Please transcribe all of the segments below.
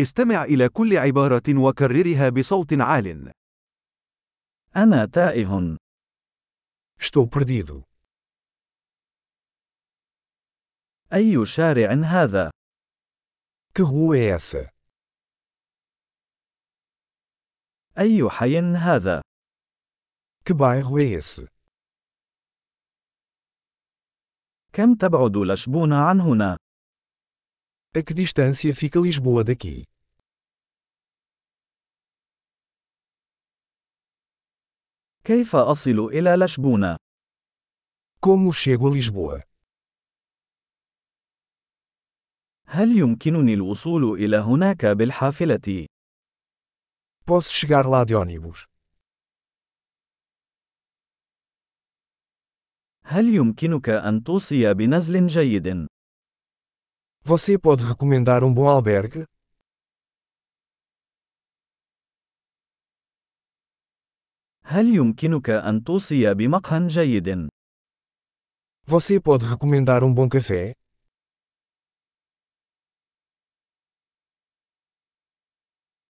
استمع إلى كل عبارة وكررها بصوت عال. أنا تائه. Estou perdido. أي شارع هذا؟ Que rua é essa? أي حي هذا؟ Que bairro é esse? كم تبعد لشبونة عن هنا؟ A que distância fica Lisboa daqui? كيف أصل إلى لشبونة؟ Como chego a Lisboa? هل يمكنني الوصول إلى هناك بالحافلة؟ Posso chegar lá de ônibus? هل يمكنك أن توصي بنزل جيد؟ Você pode recomendar um bom albergue? هل يمكنك أن توصي بمقهى جيد؟ Você pode recomendar um bom café?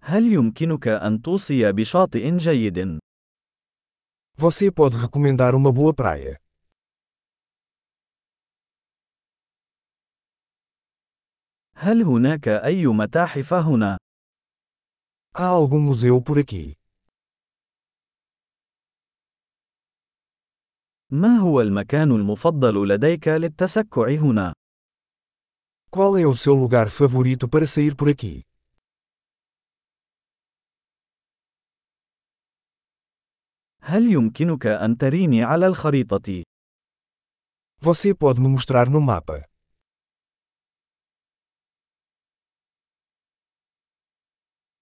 هل يمكنك أن توصي بشاطئ جيد؟ Você pode recomendar uma boa praia? هل هناك أي متاحف هنا؟ Há algum museu por aqui? ما هو المكان المفضل لديك للتسكع هنا؟ Qual é o seu lugar favorito para sair por aqui? هل يمكنك أن تريني على الخريطة؟ Você pode me mostrar no mapa.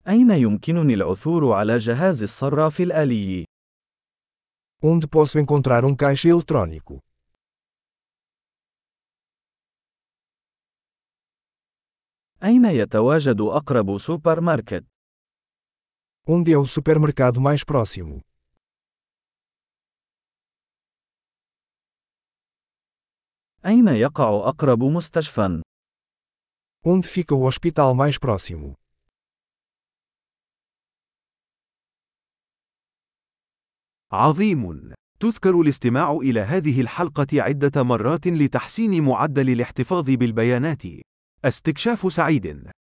أين يمكنني العثور على جهاز الصراف الآلي؟ Onde posso encontrar um caixa eletrônico? أين يتواجد أقرب سوبر ماركت؟ Onde é o supermercado mais próximo? أين يقع أقرب مستشفى؟ Onde fica o hospital mais próximo? عظيم. تذكر الاستماع إلى هذه الحلقة عدة مرات لتحسين معدل الاحتفاظ بالبيانات. استكشاف سعيد.